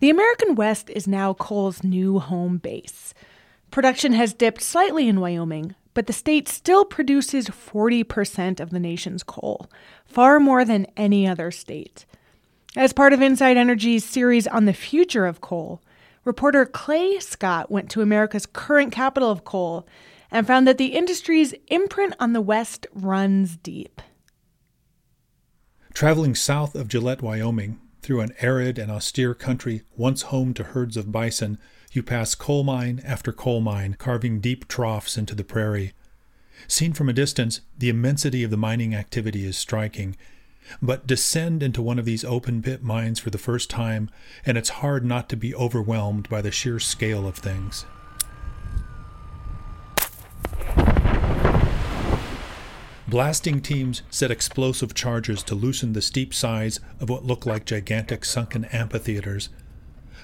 The American West is now coal's new home base. Production has dipped slightly in Wyoming, but the state still produces 40% of the nation's coal, far more than any other state. As part of Inside Energy's series on the future of coal, reporter Clay Scott went to America's current capital of coal and found that the industry's imprint on the West runs deep. Traveling south of Gillette, Wyoming, through an arid and austere country once home to herds of bison, you pass coal mine after coal mine, carving deep troughs into the prairie. Seen from a distance, the immensity of the mining activity is striking. But descend into one of these open pit mines for the first time, and it's hard not to be overwhelmed by the sheer scale of things. Blasting teams set explosive charges to loosen the steep sides of what look like gigantic sunken amphitheaters.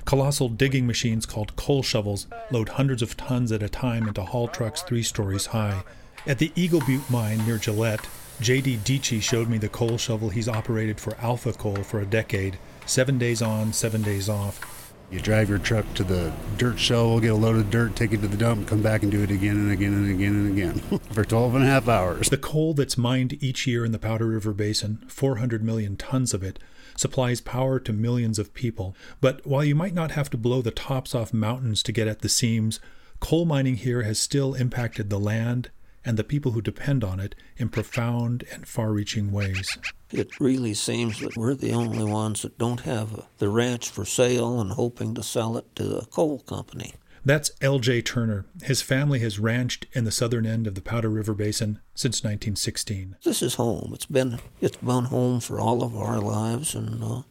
Colossal digging machines called coal shovels load hundreds of tons at a time into haul trucks three stories high. At the Eagle Butte mine near Gillette, J.D. Dietschy showed me the coal shovel he's operated for Alpha Coal for a decade, seven days on, seven days off. You drive your truck to the dirt shovel, get a load of dirt, take it to the dump, come back and do it again and again and again and again for 12 and a half hours. The coal that's mined each year in the Powder River Basin, 400 million tons of it, supplies power to millions of people. But while you might not have to blow the tops off mountains to get at the seams, coal mining here has still impacted the land and the people who depend on it in profound and far reaching ways. It really seems that we're the only ones that don't have the ranch for sale and hoping to sell it to a coal company. That's L.J. Turner. His family has ranched in the southern end of the Powder River Basin since 1916. This is home. It's been it's been home for all of our lives, and uh,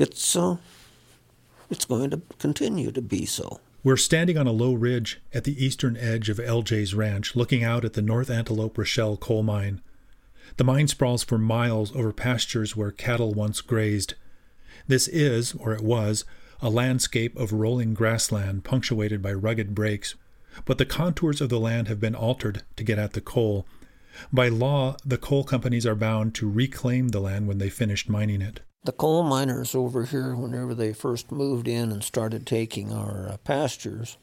it's uh, it's going to continue to be so. We're standing on a low ridge at the eastern edge of LJ's ranch, looking out at the North Antelope Rochelle coal mine. The mine sprawls for miles over pastures where cattle once grazed. This is, or it was, a landscape of rolling grassland punctuated by rugged breaks, but the contours of the land have been altered to get at the coal. By law, the coal companies are bound to reclaim the land when they finished mining it. The coal miners over here, whenever they first moved in and started taking our uh, pastures,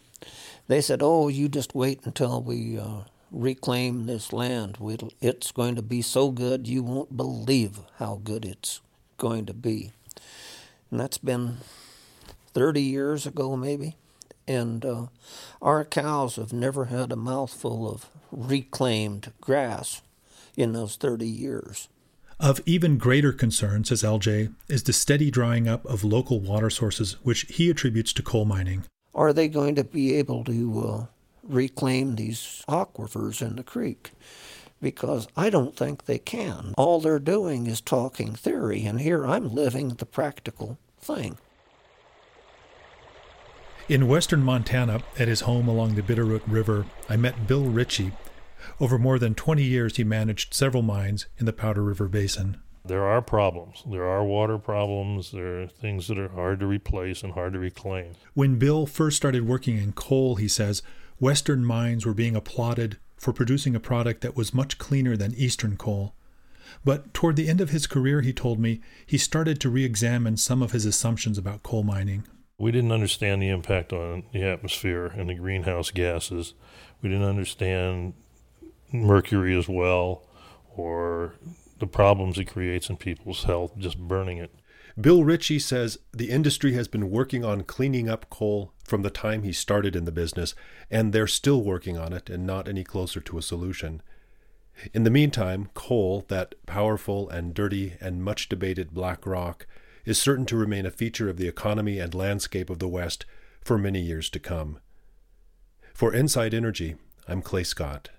they said, "Oh, you just wait until we uh, reclaim this land. We'll, it's going to be so good you won't believe how good it's going to be." And that's been 30 years ago, maybe. And uh, our cows have never had a mouthful of reclaimed grass in those 30 years. Of even greater concern, says LJ, is the steady drying up of local water sources, which he attributes to coal mining. Are they going to be able to uh, reclaim these aquifers in the creek? Because I don't think they can. All they're doing is talking theory, and here I'm living the practical thing. In western Montana, at his home along the Bitterroot River, I met Bill Ritchie, over more than 20 years, he managed several mines in the Powder River Basin. There are problems. There are water problems. There are things that are hard to replace and hard to reclaim. When Bill first started working in coal, he says, Western mines were being applauded for producing a product that was much cleaner than Eastern coal. But toward the end of his career, he told me, he started to re examine some of his assumptions about coal mining. We didn't understand the impact on the atmosphere and the greenhouse gases. We didn't understand mercury as well, or the problems it creates in people's health just burning it. Bill Ritchie says the industry has been working on cleaning up coal from the time he started in the business, and they're still working on it and not any closer to a solution. In the meantime, coal, that powerful and dirty and much debated black rock, is certain to remain a feature of the economy and landscape of the West for many years to come. For Inside Energy, I'm Clay Scott.